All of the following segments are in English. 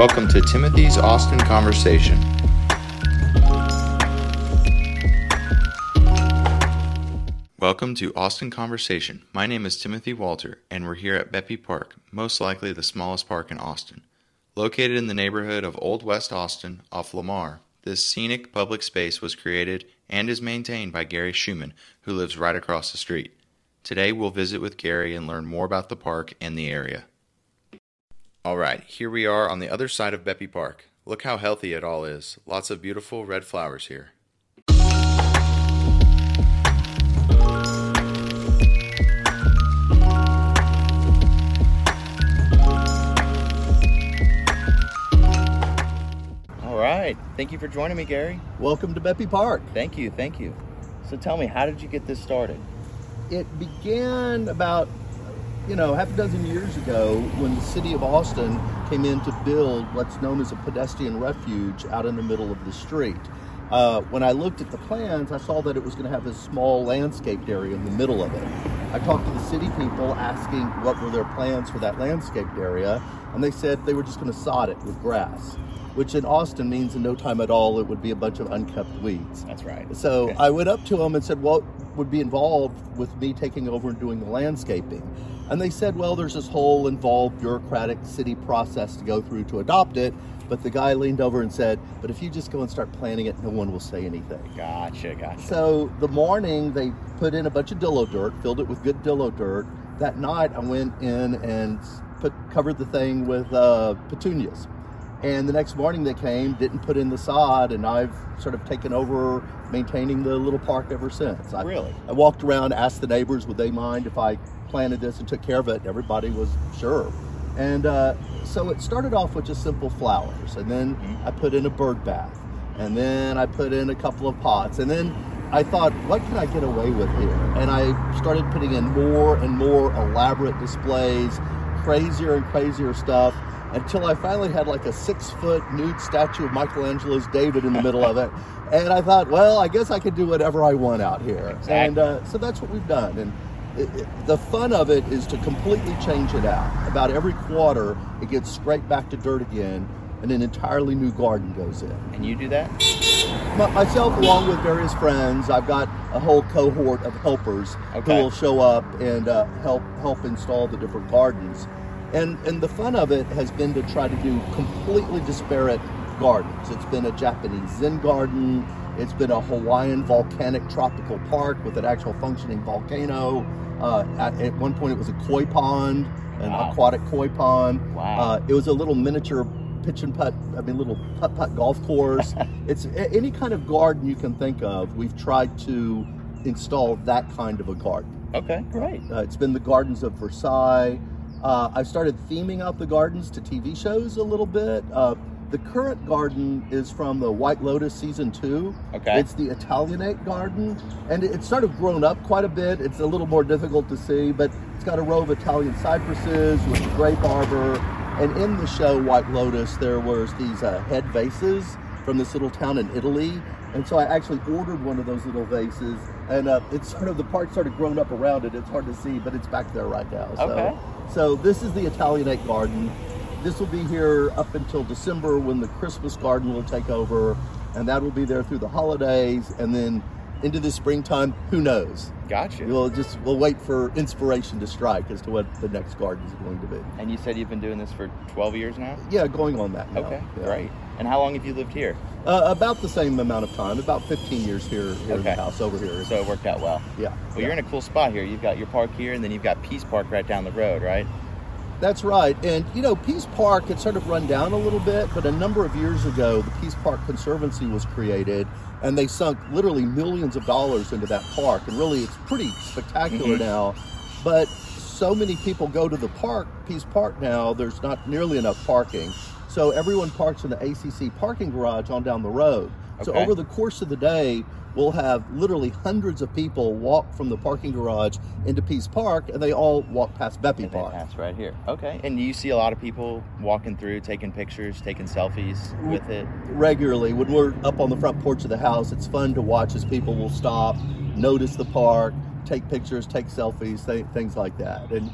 Welcome to Timothy's Austin Conversation. Welcome to Austin Conversation. My name is Timothy Walter, and we're here at Bepi Park, most likely the smallest park in Austin. Located in the neighborhood of Old West Austin off Lamar, this scenic public space was created and is maintained by Gary Schumann, who lives right across the street. Today we'll visit with Gary and learn more about the park and the area. All right, here we are on the other side of Bepi Park. Look how healthy it all is. Lots of beautiful red flowers here. All right. Thank you for joining me, Gary. Welcome to Bepi Park. Thank you. Thank you. So tell me, how did you get this started? It began about, you know, half a dozen years ago when the city of Austin came in to build what's known as a pedestrian refuge out in the middle of the street. Uh, when I looked at the plans, I saw that it was going to have a small landscaped area in the middle of it. I talked to the city people asking what were their plans for that landscaped area, and they said they were just going to sod it with grass, which in Austin means in no time at all it would be a bunch of unkept weeds. That's right. So. I went up to them and said, What would be involved with me taking over and doing the landscaping? And they said, Well, there's this whole involved bureaucratic city process to go through to adopt it. But the guy leaned over and said, But if you just go and start planting it, no one will say anything. Gotcha. Gotcha. So the morning they put in a bunch of dillo dirt, filled it with good dillo dirt. That night I went in and put covered the thing with uh, petunias. And the next morning they came, didn't put in the sod, and I've sort of taken over maintaining the little park ever since. I, Really? I walked around, asked the neighbors would they mind if I planted this and took care of it. Everybody was sure. And uh, so it started off with just simple flowers, and then Mhm. I put in a bird bath, and then I put in a couple of pots, and then I thought, what can I get away with here? And I started putting in more and more elaborate displays, crazier and crazier stuff, until I finally had like a six foot nude statue of Michelangelo's David in the middle of it. And I thought, well, I guess I could do whatever I want out here. Exactly. And uh, so that's what we've done. And it, the fun of it is to completely change it out. About every quarter, it gets straight back to dirt again, and an entirely new garden goes in. and you do that? My- myself along with various friends i've got a whole cohort of helpers Okay. who will show up and uh, help help install the different gardens and and the fun of it has been to try to do completely disparate gardens it's been a japanese zen garden it's been a hawaiian volcanic tropical park with an actual functioning volcano uh, at, at one point it was a koi pond an Wow. aquatic koi pond Wow. uh, it was a little miniature pitch and putt i mean little putt putt golf course it's a- any kind of garden you can think of we've tried to install that kind of a garden Okay. Great. uh, it's been the gardens of versailles uh, i've started theming out the gardens to tv shows a little bit uh, the current garden is from the white lotus season two. Okay. it's the italianate garden and it's sort of grown up quite a bit. It's a little more difficult to see but it's got a row of italian cypresses with a grape arbor. And in the show white lotus there was these uh, head vases from this little town in italy. And so i actually ordered one of those little vases and uh, it's sort of the part sort of grown up around it. It's hard to see but it's back there right now. So Okay. so this is the italianate garden this will be here up until December when the Christmas garden will take over, and that will be there through the holidays, and then into the springtime. Who knows? Gotcha. We'll just we'll wait for inspiration to strike as to what the next garden is going to be. and you said you've been doing this for 12 years now? Yeah, going on that. Now. Okay. Yeah. Great. And how long have you lived here? Uh, about the same amount of time, about 15 years here, here in the house over here. So it worked out well. yeah. Well, you're in a cool spot here. You've got your park here, and then you've got Pease Park right down the road, right? That's right. And, you know, Pease Park had sort of run down a little bit, but a number of years ago, the Pease Park Conservancy was created, and they sunk literally millions of dollars into that park. And really, it's pretty spectacular Mhm. now. But so many people go to the park, Pease Park now, there's not nearly enough parking. So everyone parks in the ACC parking garage on down the road. So over the course of the day, we'll have literally hundreds of people walk from the parking garage into Pease Park, and they all walk past Bepi And then Park. that's right here. Okay. And you see a lot of people walking through, taking pictures, taking selfies with it. regularly when we're up on the front porch of the house it's fun to watch as people will stop notice the park take pictures take selfies th- things like that and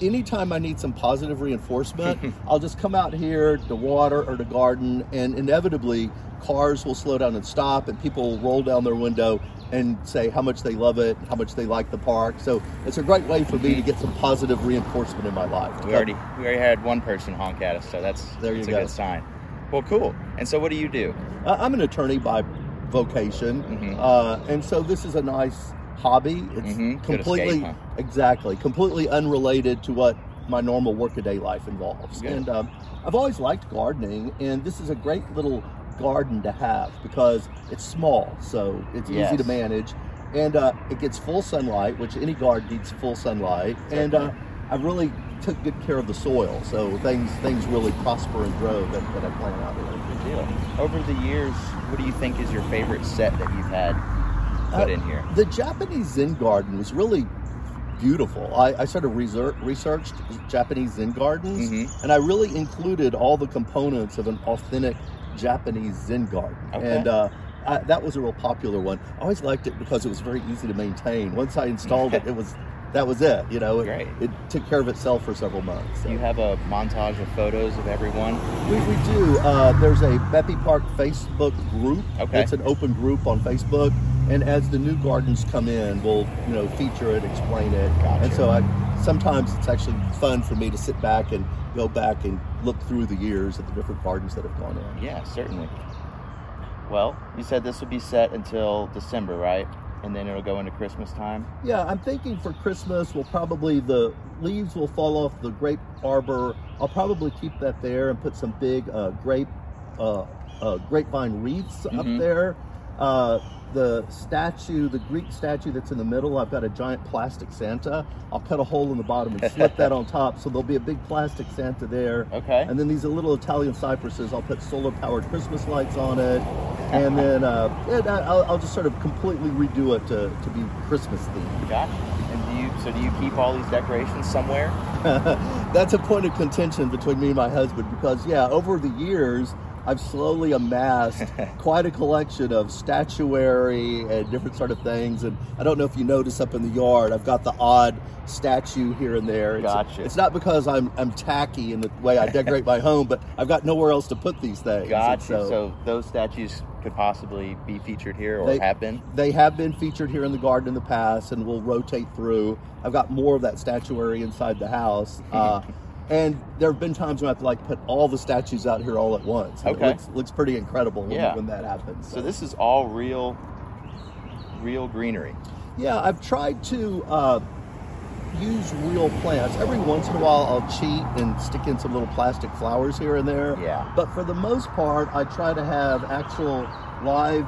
anytime I need some positive reinforcement, I'll just come out here to water or to garden, and inevitably cars will slow down and stop, and people will roll down their window and say how much they love it, how much they like the park. So it's a great way for me to get some positive reinforcement in my life. We already we already had one person honk at us, so that's There you that's a go. good sign. Well, cool. And so, what do you do? Uh, I'm an attorney by vocation, Mhm. uh, and so this is a nice hobby. It's Mhm. Completely, escape, huh? exactly, completely unrelated to what my normal workaday life involves. Good. And um, I've always liked gardening, and this is a great little garden to have because it's small, so it's easy to manage, and uh, it gets full sunlight, which any garden needs full sunlight, and uh, I really took good care of the soil, so things things really prosper and grow that, that I plant out here. Good deal. Over the years, what do you think is your favorite set that you've had put Uh, in here? The Japanese Zen garden was really beautiful. I, I sort of reser- researched Japanese Zen gardens, Mhm. and I really included all the components of an authentic Japanese Zen garden. Okay. And uh, I, that was a real popular one. I always liked it because it was very easy to maintain. Once I installed it, it was that was it. You know, it, it took care of itself for several months. so. You have a montage of photos of everyone? We, we do. Uh, there's a Bepi Park Facebook group. Okay. It's an open group on Facebook, and as the new gardens come in, we'll you know feature it, explain it, Gotcha. and so I sometimes it's actually fun for me to sit back and go back and look through the years at the different gardens that have gone in. Yeah, certainly. Well, you said this would be set until December, right? And then it'll go into Christmas time. Yeah, I'm thinking for Christmas, we'll probably the leaves will fall off the grape arbor. I'll probably keep that there and put some big uh, grape uh, uh, grapevine wreaths up Mhm. there. Uh, the statue, the Greek statue that's in the middle, I've got a giant plastic Santa. I'll cut a hole in the bottom and slip that on top, so there'll be a big plastic Santa there. Okay. And then these little Italian cypresses, I'll put solar-powered Christmas lights on it, and then uh, and I'll, I'll just sort of completely redo it to, to be Christmas themed. Gotcha. And do you so do you keep all these decorations somewhere? That's a point of contention between me and my husband because, yeah, over the years, I've slowly amassed quite a collection of statuary and different sort of things. And I don't know if you notice up in the yard, I've got the odd statue here and there. It's, Gotcha. it's not because I'm I'm tacky in the way I decorate my home, but I've got nowhere else to put these things. Gotcha. so- So, those statues could possibly be featured here or They- have been. They have been featured here in the garden in the past, and we'll rotate through. I've got more of that statuary inside the house, uh, and there have been times when I have to like put all the statues out here all at once. Okay. it looks, looks pretty incredible when, Yeah. when that happens. So this is all real, real greenery. yeah, I've tried to uh, use real plants. Every once in a while, I'll cheat and stick in some little plastic flowers here and there. Yeah. But for the most part, I try to have actual live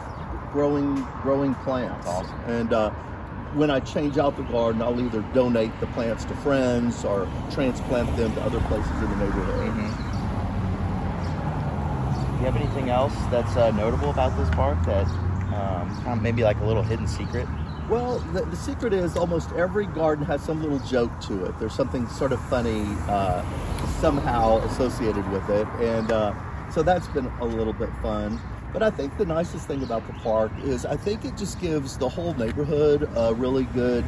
growing growing plants. Awesome. And uh, when I change out the garden, I'll either donate the plants to friends or transplant them to other places in the neighborhood. Mm-hmm. Do you have anything else that's uh, notable about this park that um, kind of maybe like a little hidden secret? Well, the, the secret is almost every garden has some little joke to it. There's something sort of funny uh, somehow associated with it, and uh, so that's been a little bit fun. But I think the nicest thing about the park is I think it just gives the whole neighborhood a really good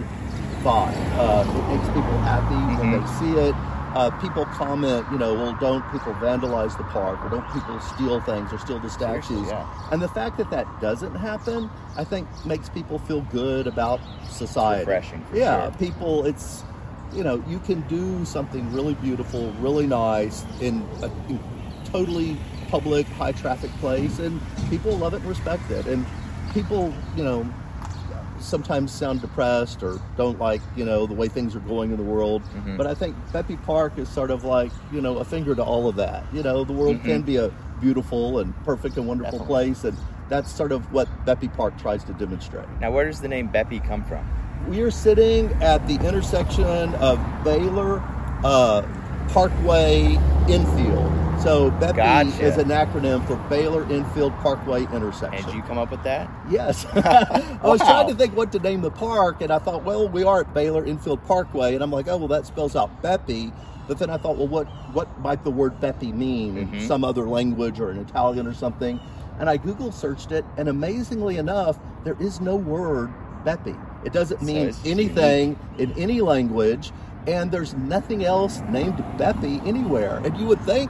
vibe. Uh, it makes people happy when they see it. Uh, people comment, you know, well, don't people vandalize the park or don't people steal things or steal the statues? yeah. And the fact that that doesn't happen, I think, makes people feel good about society. refreshing, for yeah, sure. people, it's you know, you can do something really beautiful, really nice in a in totally public, high traffic place, and people love it and respect it. And people, you know, sometimes sound depressed or don't like, you know, the way things are going in the world. Mhm. But I think Bepi Park is sort of like, you know, a finger to all of that. You know, the world Mhm. can be a beautiful and perfect and wonderful Definitely. place, and that's sort of what Bepi Park tries to demonstrate. Now, where does the name Bepi come from? We are sitting at the intersection of Baylor uh, Parkway Enfield. So Bepi Gotcha. is an acronym for Baylor Enfield Parkway Intersection. And did you come up with that? Yes. I was trying to think what to name the park, and I thought, well, we are at Baylor Enfield Parkway, and I'm like, oh, well, that spells out Bepi. But then I thought, well, what what might the word Bepi mean in Mhm. some other language or in Italian or something? And I Google searched it, and amazingly enough, there is no word Bepi. It doesn't mean it's anything in any language. and there's nothing else named Bepi anywhere. And you would think,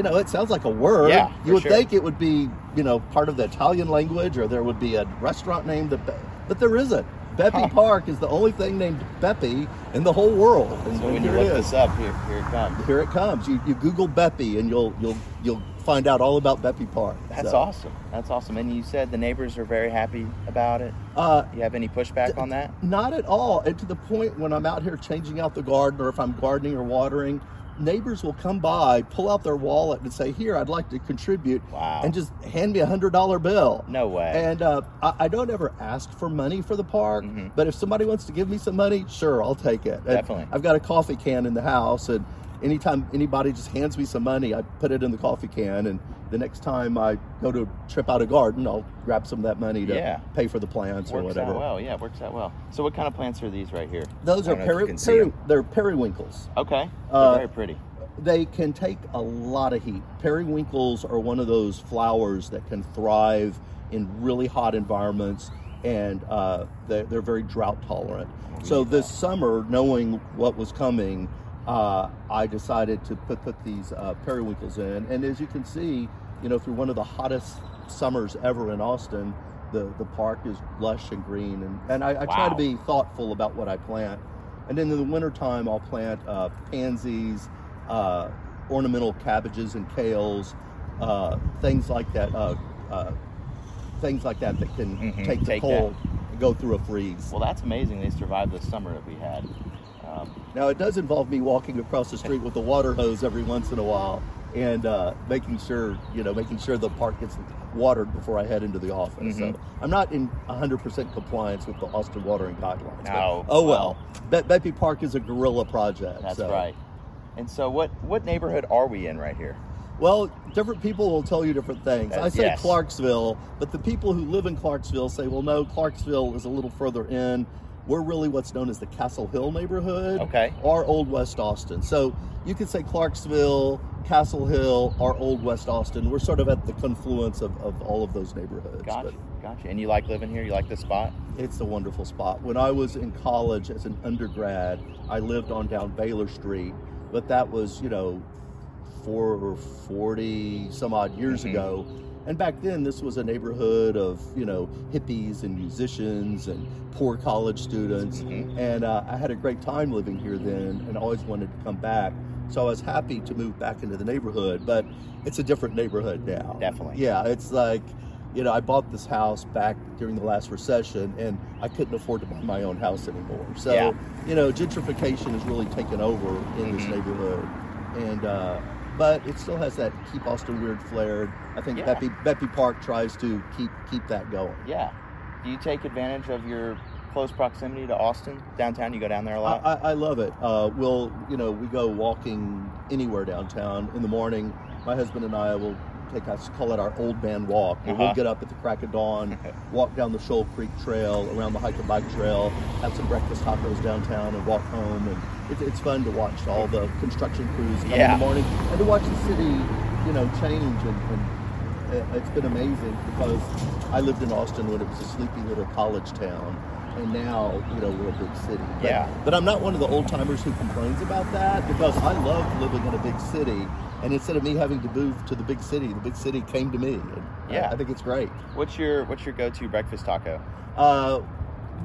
you know, it sounds like a word. Yeah, you would sure. think it would be, you know, part of the Italian language, or there would be a restaurant named the, Be- but there isn't. Bepi Huh. Park is the only thing named Bepi in the whole world. And, So when you here it look is. this up, here, here it comes. Here it comes. You, you Google Bepi, and you'll you'll you'll find out all about Bepi Park. That's So, awesome. That's awesome. And you said the neighbors are very happy about it. Uh, You have any pushback on that? Not at all. And to the point when I'm out here changing out the garden or if I'm gardening or watering, neighbors will come by, pull out their wallet and say, Here, I'd like to contribute. Wow. And just hand me a hundred dollar bill. No way. And uh, I, I don't ever ask for money for the park, Mhm. but if somebody wants to give me some money, sure, I'll take it. And Definitely. I've got a coffee can in the house, and anytime anybody just hands me some money, I put it in the coffee can, and the next time I go to trip out a garden, I'll grab some of that money to Yeah. pay for the plants or works whatever. out well. Yeah, it works out well. So what kind of plants are these right here? Those are don't know if you peri- peri- they're periwinkles. Okay. They're Uh, very pretty. They can take a lot of heat. Periwinkles are one of those flowers that can thrive in really hot environments, and uh, they're, they're very drought tolerant. So this summer, knowing what was coming, uh, I decided to put, put these uh, periwinkles in. And as you can see, you know, through one of the hottest summers ever in Austin, the, the park is lush and green. And, and I, I try to be thoughtful about what I plant. And then in the wintertime, I'll plant uh, pansies, uh, ornamental cabbages and kales, uh, things like that. Uh, uh, things like that that can Mhm, take the take cold and go through a freeze. Well, that's amazing. They survived the summer that we had. Now it does involve me walking across the street with a water hose every once in a while and uh, making sure you know making sure the park gets watered before I head into the office. So Mhm. I'm not in 100% compliance with the Austin watering guidelines. No. oh well. Be- Bepi Park is a guerrilla project. that's so- right. And so, what what neighborhood are we in right here? Well, different people will tell you different things. Uh, I say yes. Clarksville, but the people who live in Clarksville say, well, no, Clarksville is a little further in. We're really what's known as the Castle Hill neighborhood Okay. or Old West Austin. So you could say Clarksville, Castle Hill, or Old West Austin. We're sort of at the confluence of, of all of those neighborhoods. Gotcha, gotcha. And you like living here? You like this spot? It's a wonderful spot. When I was in college as an undergrad, I lived on down Baylor Street, but that was, you know, four or 40 some odd years Mhm. ago. And back then, this was a neighborhood of, you know, hippies and musicians and poor college students. Mhm. And uh, I had a great time living here then and always wanted to come back. So I was happy to move back into the neighborhood, but it's a different neighborhood now. Definitely. Yeah, it's like, you know, I bought this house back during the last recession and I couldn't afford to buy my own house anymore. So, Yeah. you know, gentrification has really taken over in this Mhm. neighborhood. And, uh, but it still has that keep Austin weird flared. I think Yeah. Bepi, Bepi Park tries to keep keep that going. Yeah. Do you take advantage of your close proximity to Austin downtown? You go down there a lot. I, I love it. Uh, we'll, you know, we go walking anywhere downtown in the morning. My husband and I will take, I call it our old man walk. where Uh-huh. We'll get up at the crack of dawn, walk down the Shoal Creek Trail, around the hike and bike trail, have some breakfast tacos downtown, and walk home. And it, it's fun to watch all the construction crews come Yeah. in the morning and to watch the city, you know, change. And, and it- it's been amazing because I lived in Austin when it was a sleepy little college town. And now, you know, we're a big city. But- Yeah. but I'm not one of the old timers who complains about that because I love living in a big city. And instead of me having to move to the big city, the big city came to me. And I- Yeah. I, think it's great. what's your what's your go to breakfast taco? Uh,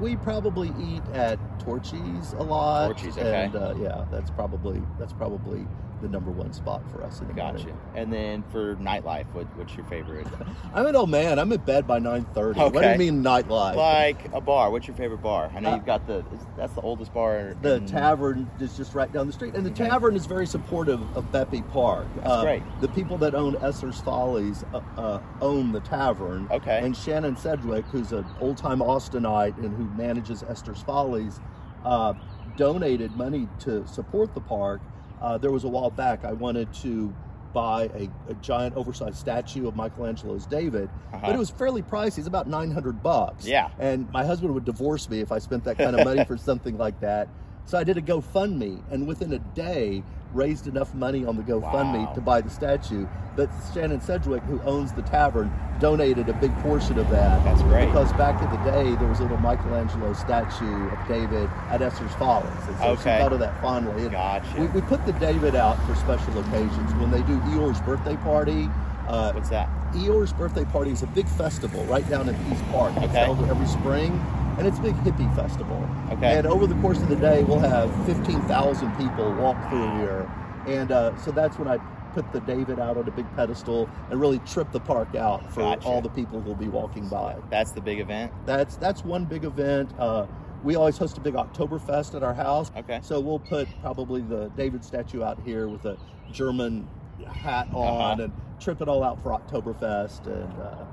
we probably eat at Torchy's a lot. Torchy's, okay. And uh, yeah, that's probably that's probably the number one spot for us in the Gotcha. morning. And then for nightlife, what, what's your favorite? I'm an old man. I'm in bed by 9:30. Okay. What do you mean nightlife? like a bar. What's your favorite bar? I know Uh, you've got the. That's the oldest bar. In, the tavern is just right down the street, and the Okay. tavern is very supportive of Bepi Park. That's great. The people that own Esther's Follies uh, uh, own the tavern. Okay. And Shannon Sedgwick, who's an old-time Austinite and who manages Esther's Follies, uh, donated money to support the park. Uh, there was a while back I wanted to buy a, a giant oversized statue of Michelangelo's David, Uh-huh. but it was fairly pricey. It's about 900 bucks. Yeah. And my husband would divorce me if I spent that kind of money for something like that. So I did a GoFundMe, and within a day, raised enough money on the GoFundMe Wow. to buy the statue. But Shannon Sedgwick, who owns the tavern, donated a big portion of that. That's great. Because back in the day, there was a little Michelangelo statue of David at Esther's Follies. And so Okay. she thought of that fondly. And Gotcha. We, we put the David out for special occasions. When they do Eeyore's birthday party, uh, What's that? Eeyore's birthday party is a big festival right down in Pease Park. It's Okay. held every spring, and it's a big hippie festival. Okay. And over the course of the day, we'll have 15,000 people walk through here. And uh, so that's when I put the David out on a big pedestal and really trip the park out for Gotcha. all the people who'll be walking by. That's the big event. That's that's one big event. Uh, we always host a big Oktoberfest at our house. Okay. So we'll put probably the David statue out here with a German hat on Uh-huh. and trip it all out for Oktoberfest and. Uh,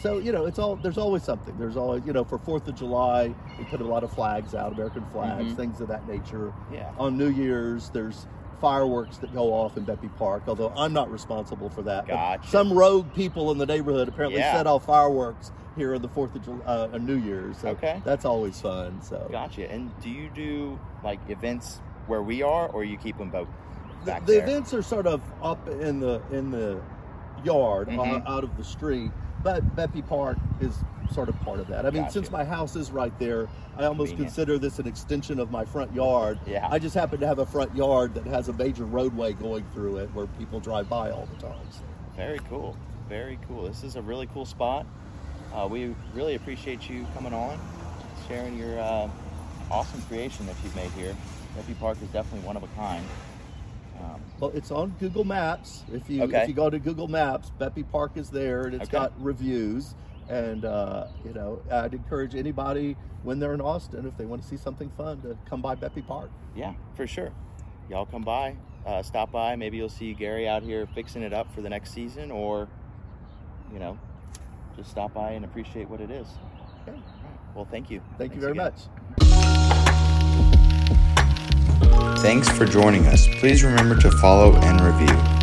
so you know, it's all there's always something. There's always you know for Fourth of July we put a lot of flags out, American flags, Mhm. things of that nature. Yeah. On New Year's, there's fireworks that go off in Bepi Park, although I'm not responsible for that. Gotcha. Some rogue people in the neighborhood apparently Yeah. set off fireworks here on the Fourth of July, uh, New Year's. So Okay. that's always fun. So Gotcha. And do you do like events where we are, or you keep them both the, the events are sort of up in the in the yard Mhm. uh, out of the street, but Bepi Park is sort of part of that. I mean, Gotcha. since my house is right there, I almost Convenient. consider this an extension of my front yard. Yeah. I just happen to have a front yard that has a major roadway going through it where people drive by all the time. So. Very cool. Very cool. This is a really cool spot. Uh, we really appreciate you coming on, sharing your uh, awesome creation that you've made here. Beppy Park is definitely one of a kind. Well, it's on Google Maps. If you Okay. if you go to Google Maps, Bepi Park is there, and it's Okay. got reviews. And uh, you know, I'd encourage anybody when they're in Austin, if they want to see something fun, to come by Bepi Park. yeah, for sure. Y'all come by, uh, stop by. Maybe you'll see Gary out here fixing it up for the next season, or you know, just stop by and appreciate what it is. Okay. Well, thank you. Thank you very again. much. Thanks for joining us. Please remember to follow and review.